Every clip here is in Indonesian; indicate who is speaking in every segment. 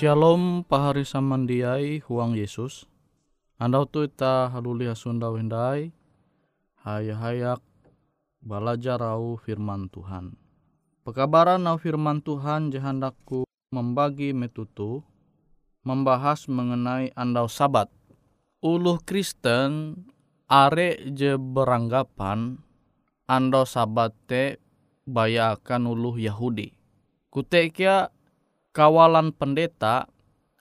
Speaker 1: Shalom pahari samandiai huang Yesus. Andau tu ita haluli hasundau hindai. Hayak-hayak balajar au firman Tuhan. Pekabaran au firman Tuhan jahandaku membagi metutu. Membahas mengenai andau sabat. Uluh Kristen are je beranggapan andau sabat te bayakan uluh Yahudi. Kutekia kawalan pendeta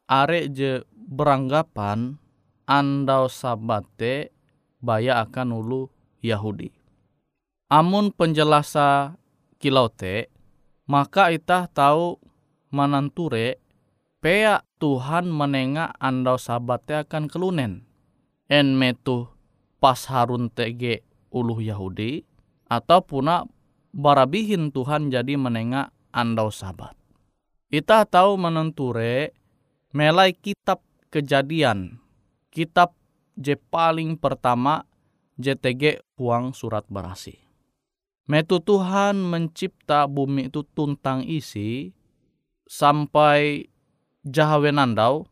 Speaker 1: are je beranggapan andau sabate baya akan ulu Yahudi. Amun penjelasa kilau te, maka itah tahu mananture pea Tuhan menengah andau sabate akan kelunen. En metu pas harun tege ulu Yahudi atau puna barabihin Tuhan jadi menengah andau sabat. Ita tahu menenture melai kitab kejadian. Kitab je paling pertama JTG uang surat berasi. Metu Tuhan mencipta bumi itu tuntang isi sampai jahawe nandau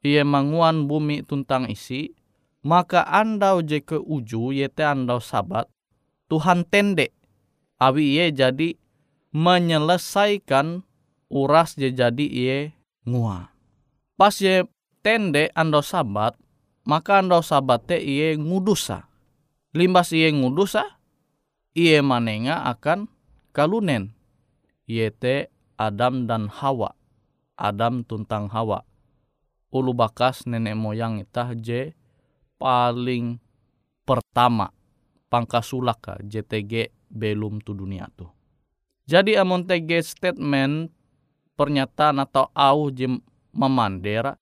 Speaker 1: ia manguan bumi tuntang isi maka andau je ke uju yete andau sabat Tuhan tende awi ia jadi menyelesaikan uras je jadi ia ngua. Pas ye tende ando sabat, maka ando sabat te ia ngudusa. Limbas ia ngudusa, ia manenga akan kalunen. Yete Adam dan Hawa. Adam tuntang Hawa. Ulu bakas nenek moyang itah je paling pertama pangkasulaka JTG belum tu dunia tu. Jadi amon TG statement pernyataan atau au jim memandera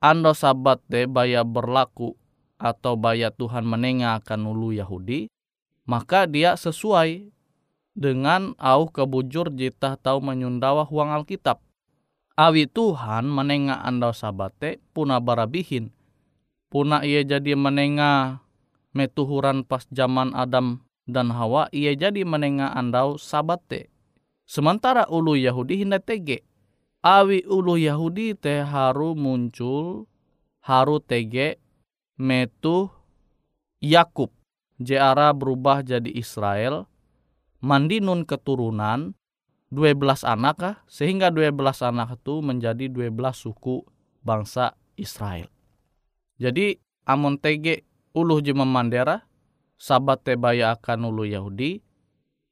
Speaker 1: ando sabat de baya berlaku atau baya Tuhan menengah akan ulu Yahudi maka dia sesuai dengan au kebujur jita tahu menyundawa huang Alkitab. Awi Tuhan menengah ando sabate puna barabihin. Puna ia jadi menengah metuhuran pas zaman Adam dan Hawa ia jadi menengah andau sabate Sementara ulu Yahudi hendak tege. Awi ulu Yahudi te haru muncul haru tege metu Yakub. Jara berubah jadi Israel. Mandi nun keturunan 12 anak kah? Sehingga 12 anak itu menjadi 12 suku bangsa Israel. Jadi amon tege ulu jema mandera sabat tebaya akan ulu Yahudi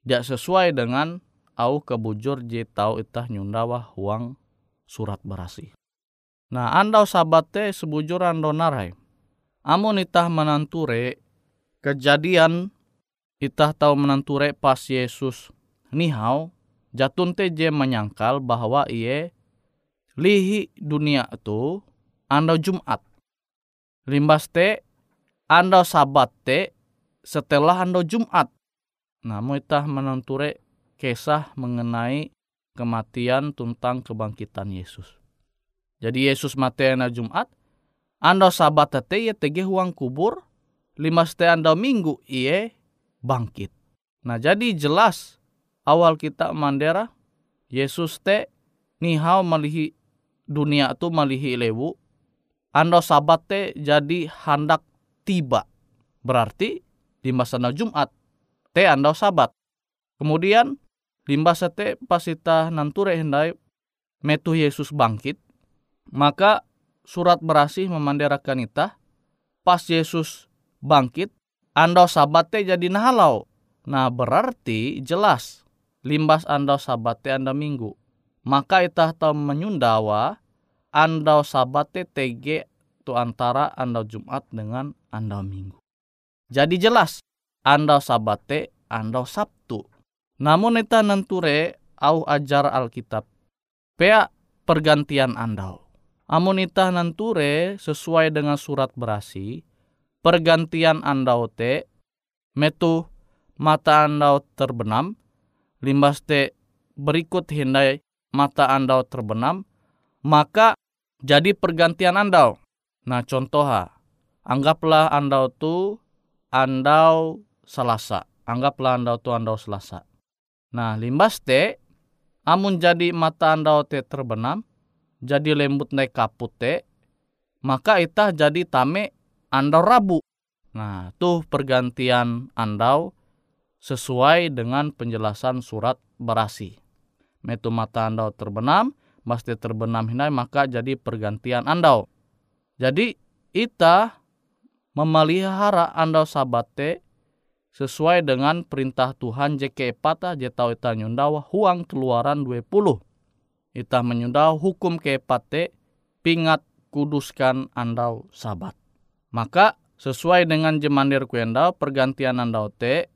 Speaker 1: tidak sesuai dengan au kebujur je tau itah nyundawa huang surat berasi. Nah, andau sabate sebujur ando narai. Amun itah menanture kejadian itah tahu menanture pas Yesus nihau jatun te je menyangkal bahwa iye lihi dunia itu andau Jumat. Limbas te andau sabat te setelah andau Jumat. Namun itah menanture kisah mengenai kematian tentang kebangkitan Yesus. Jadi Yesus mati na Jumat, anda sabat tete ya tege huang kubur, lima ste anda minggu iye bangkit. Nah jadi jelas awal kita mandera Yesus te nihau malihi dunia tu malihi lewu, anda sabat te jadi hendak tiba. Berarti di masa Jumat te anda sabat. Kemudian limba sate pasita nanture hendai metu Yesus bangkit, maka surat berasih memanderakan ita, pas Yesus bangkit, andau sabate jadi nahalau. Nah berarti jelas limbas andau sabate anda minggu. Maka itah tahu menyundawa andau sabate tege tu antara andau Jumat dengan andau minggu. Jadi jelas andau sabate andau Sabtu. Namun eta nenture au ajar Alkitab. Pea pergantian andau. Amun ita nanture sesuai dengan surat berasi, pergantian andau te metu mata andau terbenam, limbas te berikut hindai mata andau terbenam, maka jadi pergantian andau. Nah contoha, anggaplah andau tu andau selasa. Anggaplah andau tu andau selasa. Nah, limbas te amun jadi mata andau te terbenam,
Speaker 2: jadi lembut naik kaput te maka itah jadi tame andau rabu. Nah tuh pergantian andau sesuai dengan penjelasan surat berasi metu mata andau terbenam pasti terbenam hinai maka jadi pergantian andau. Jadi ita memelihara andau sabate sesuai dengan perintah Tuhan jeke epata jetau ita nyundawa huang keluaran 20 ita menyundau hukum kepate pingat kuduskan andau sabat. Maka sesuai dengan jemandir kuendau pergantian andau te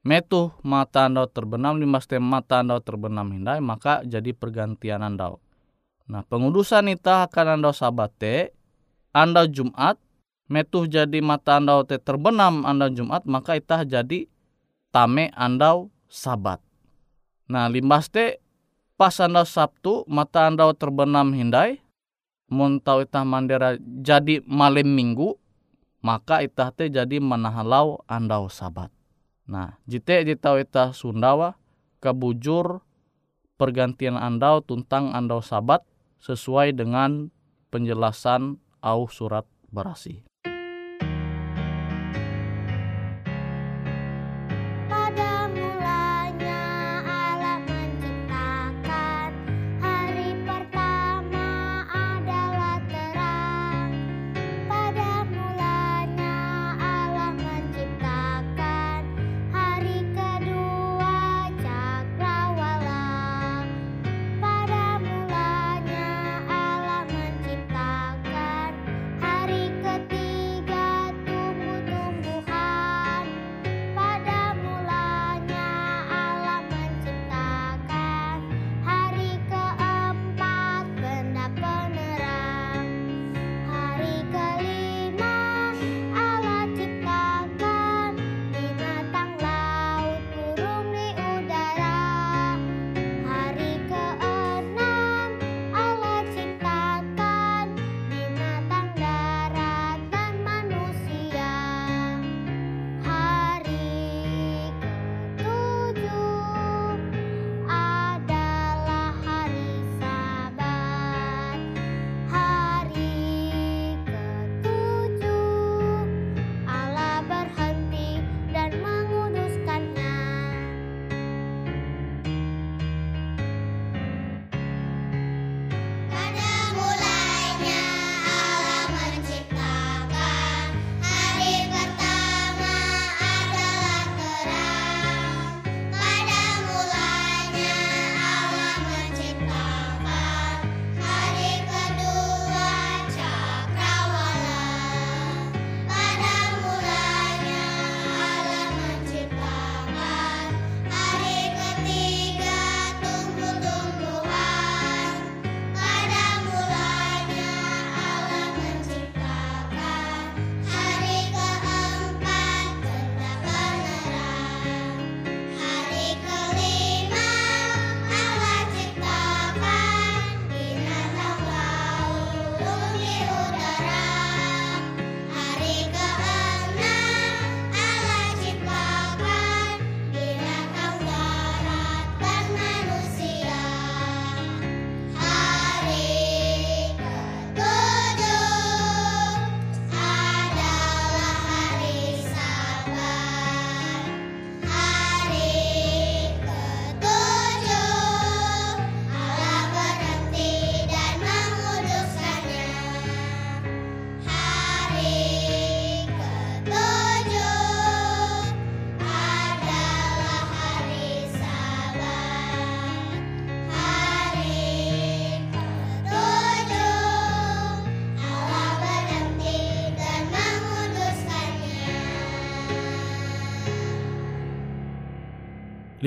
Speaker 2: metu mata andau terbenam lima mata andau terbenam hindai maka jadi pergantian andau. Nah pengudusan ita akan andau sabat te andau Jumat metuh jadi mata andau te terbenam andau Jumat maka itah jadi tame andau sabat nah limbas te pas andau Sabtu mata andau terbenam hindai mun tau itah mandera jadi malam minggu maka itah te jadi manahalau andau sabat Nah, jite jitau ita Sundawa kebujur pergantian andau tuntang andau sabat sesuai dengan penjelasan au surat berasi.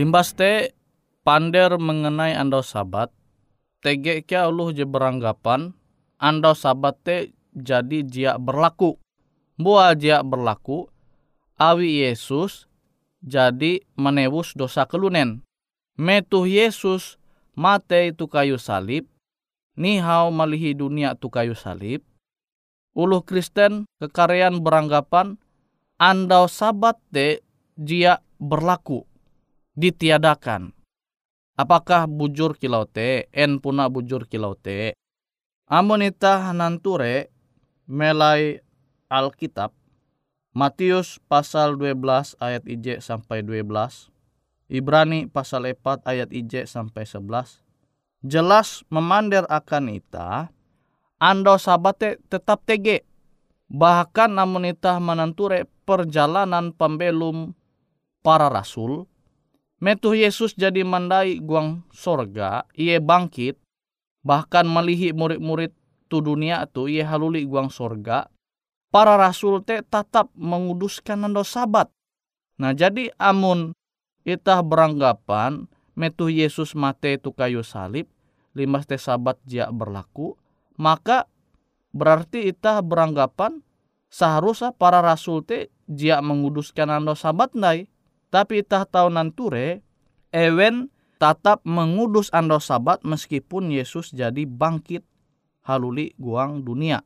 Speaker 2: Limbas te pander mengenai andau sabat, tege kia uluh je beranggapan andau sabat te jadi jia berlaku. Buah jia berlaku, awi Yesus jadi menebus dosa kelunen. Metuh Yesus mate itu kayu salib, nihau malihi dunia tu kayu salib. Uluh Kristen kekarean beranggapan andau sabat te jia berlaku ditiadakan. Apakah bujur kilau te, en puna bujur kilau te,
Speaker 1: Amun ita nanture melai Alkitab Matius pasal 12 ayat IJ sampai 12 Ibrani pasal 4 ayat IJ sampai 11 jelas memander akan ita ando sabate tetap tege. Bahkan namun ita menenture perjalanan pembelum para rasul metu Yesus jadi mandai guang sorga ia bangkit bahkan melihi murid-murid tu dunia tu ia haluli guang sorga para rasul te tetap menguduskan ando sabat. Nah jadi amun itah beranggapan metu Yesus mate tu kayu salib limas te sabat jia berlaku maka berarti itah beranggapan seharusnya para rasul te jia menguduskan ando sabat nai tapi itah tahu nanture ewen tetap mengudus ando sabat meskipun Yesus jadi bangkit. Haluli guang dunia.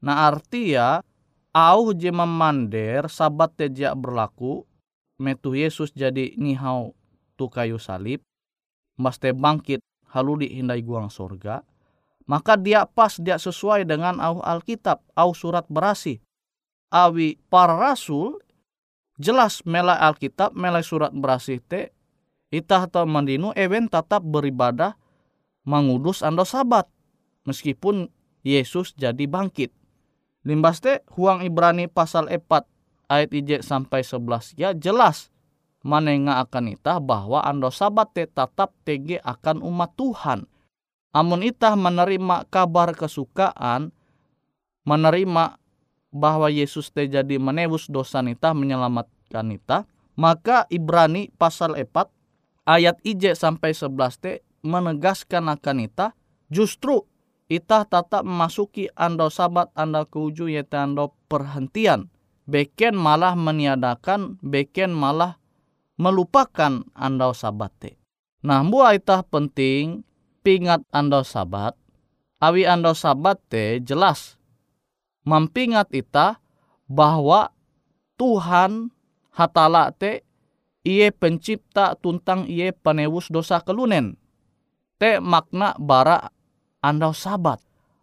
Speaker 1: Nah arti ya au je memander sabat te jia berlaku metu Yesus jadi nihau tu kayu salib, mas te bangkit. Haluli hindai guang sorga, maka dia pas dia sesuai dengan au Alkitab, au surat berasi. Awi para rasul jelas melai Alkitab, melai surat berasi te, itah atau mandinu ewen tetap beribadah mengudus ando sabat meskipun Yesus jadi bangkit. Limbas te huang Ibrani pasal 4 ayat IJ sampai 11 ya jelas manenga akan itah bahwa ando sabat te tetap TG akan umat Tuhan. Amun itah menerima kabar kesukaan, menerima bahwa Yesus te jadi menebus dosa nita menyelamatkan nita, maka Ibrani pasal 4 ayat IJ sampai 11 te menegaskan akan ita justru ita tetap memasuki ando sabat anda keuju yaitu ando perhentian. Beken malah meniadakan, beken malah melupakan andau sabate. Nah, buah itah penting pingat andau sabat, awi andau sabate jelas mempingat ita bahwa Tuhan hatala te iye pencipta tuntang iye penewus dosa kelunen. Te makna bara andau sabat.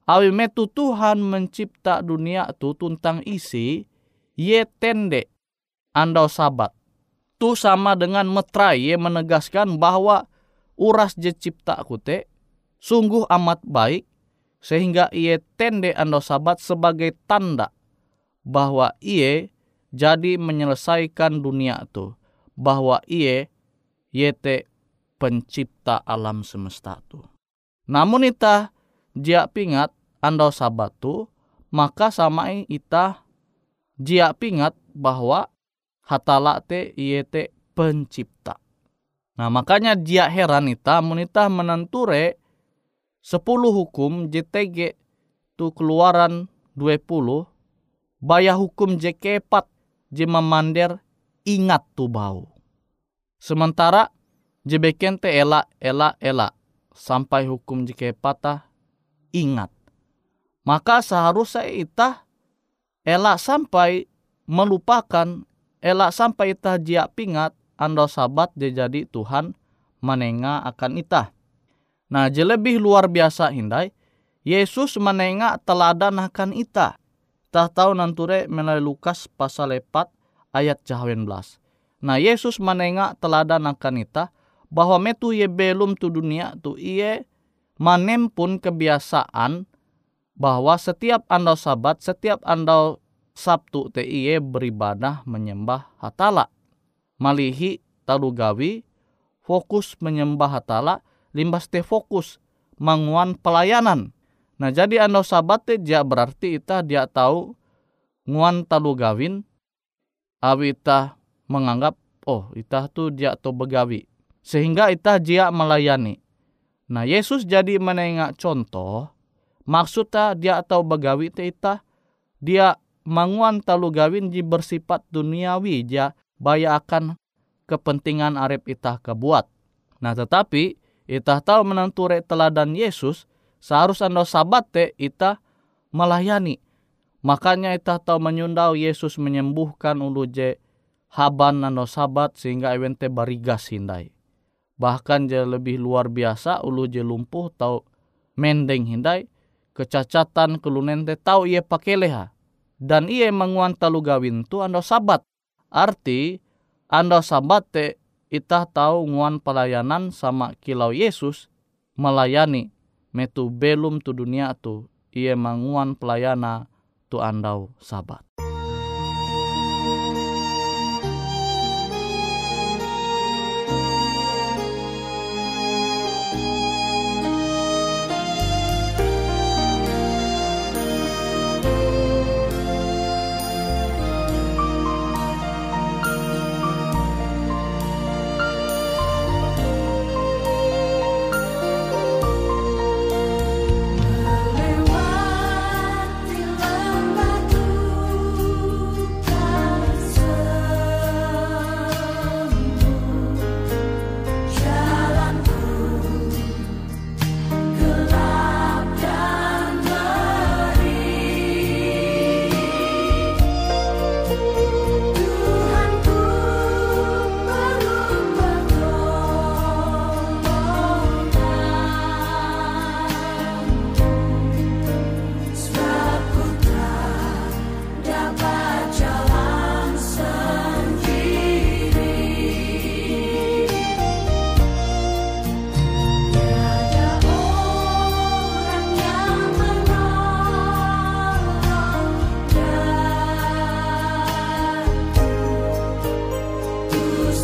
Speaker 1: Awi metu Tuhan mencipta dunia tu tuntang isi, ye tende andau sabat. Tu sama dengan metrai ye menegaskan bahwa uras je cipta kute sungguh amat baik sehingga ia tende andau sabat sebagai tanda bahwa ia jadi menyelesaikan dunia tu bahwa ia yete pencipta alam semesta tu. Namun ita dia pingat andau sabat tu maka sama ita jia pingat bahwa hatala te iye te pencipta. Nah makanya dia heran ita munita menenture sepuluh hukum JTG tu keluaran 20 bayah hukum JK4 je memander ingat tu bau. Sementara jebeken te ela ela ela sampai hukum JK4 ingat. Maka seharusnya itah elak sampai melupakan, elak sampai itah jia pingat, ando sabat jadi Tuhan menenga akan itah. Nah, je lebih luar biasa hindai, Yesus menenga teladan akan itah. Tah tahu nanture melalui Lukas pasal 4 ayat jahawen belas. Nah, Yesus menenga teladan akan itah, bahwa metu ye belum tu dunia tu iye manempun kebiasaan bahwa setiap andau sabat, setiap andau Sabtu TIE beribadah menyembah hatala. Malihi talu gawi fokus menyembah hatala, limbas te fokus manguan pelayanan. Nah jadi andau sabat te dia berarti ita dia tahu nguan talu gawin awi ita menganggap oh ita tu dia to begawi sehingga ita dia melayani. Nah Yesus jadi menengak contoh Maksudnya dia atau begawi ita dia manguan talu gawin ji bersifat duniawi ja baya akan kepentingan arep itah kebuat. Nah tetapi itah tahu menenture teladan Yesus seharus anda sabat te itah melayani. Makanya itah tahu menyundau Yesus menyembuhkan ulu je haban ando sabat sehingga evente barigas hindai. Bahkan je lebih luar biasa ulu je lumpuh tau mendeng hindai
Speaker 3: kecacatan kelunente tahu ia pakai leha dan ia menguan talu gawin tu ando sabat arti ando sabat te itah tahu nguan pelayanan sama kilau Yesus melayani metu belum tu dunia tu ia menguan pelayana tu andau sabat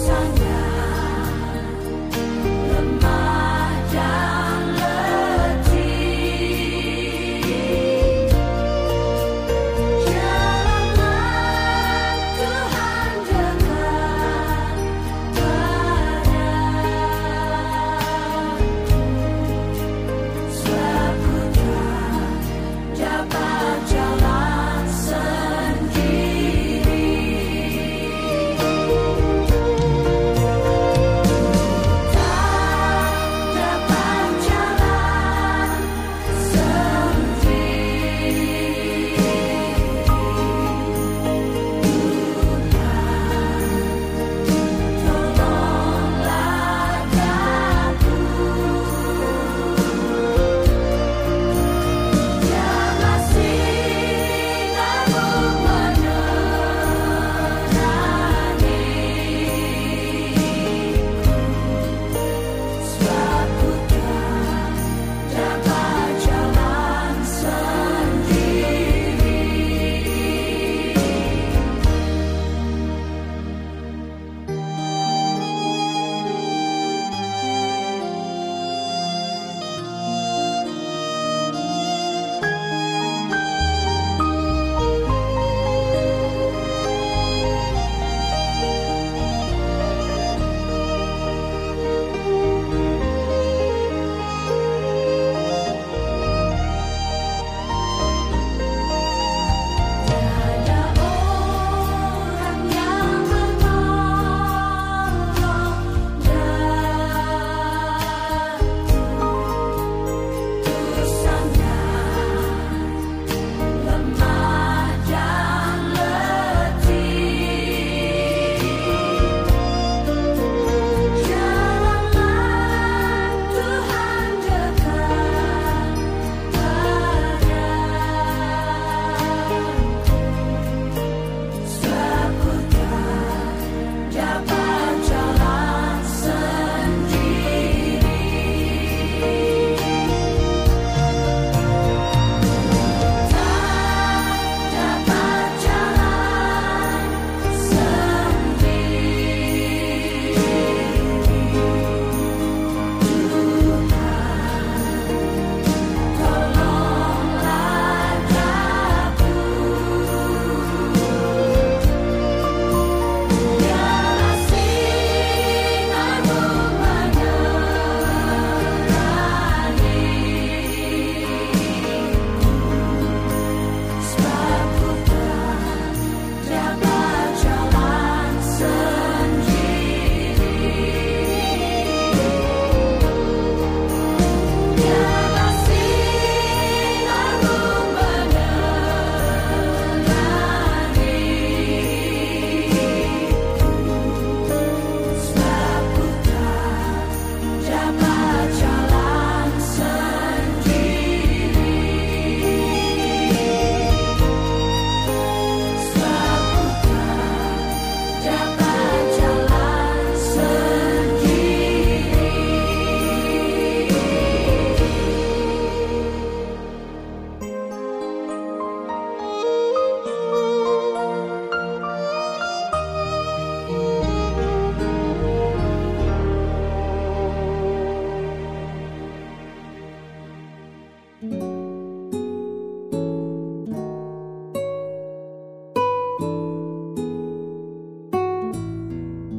Speaker 3: sun.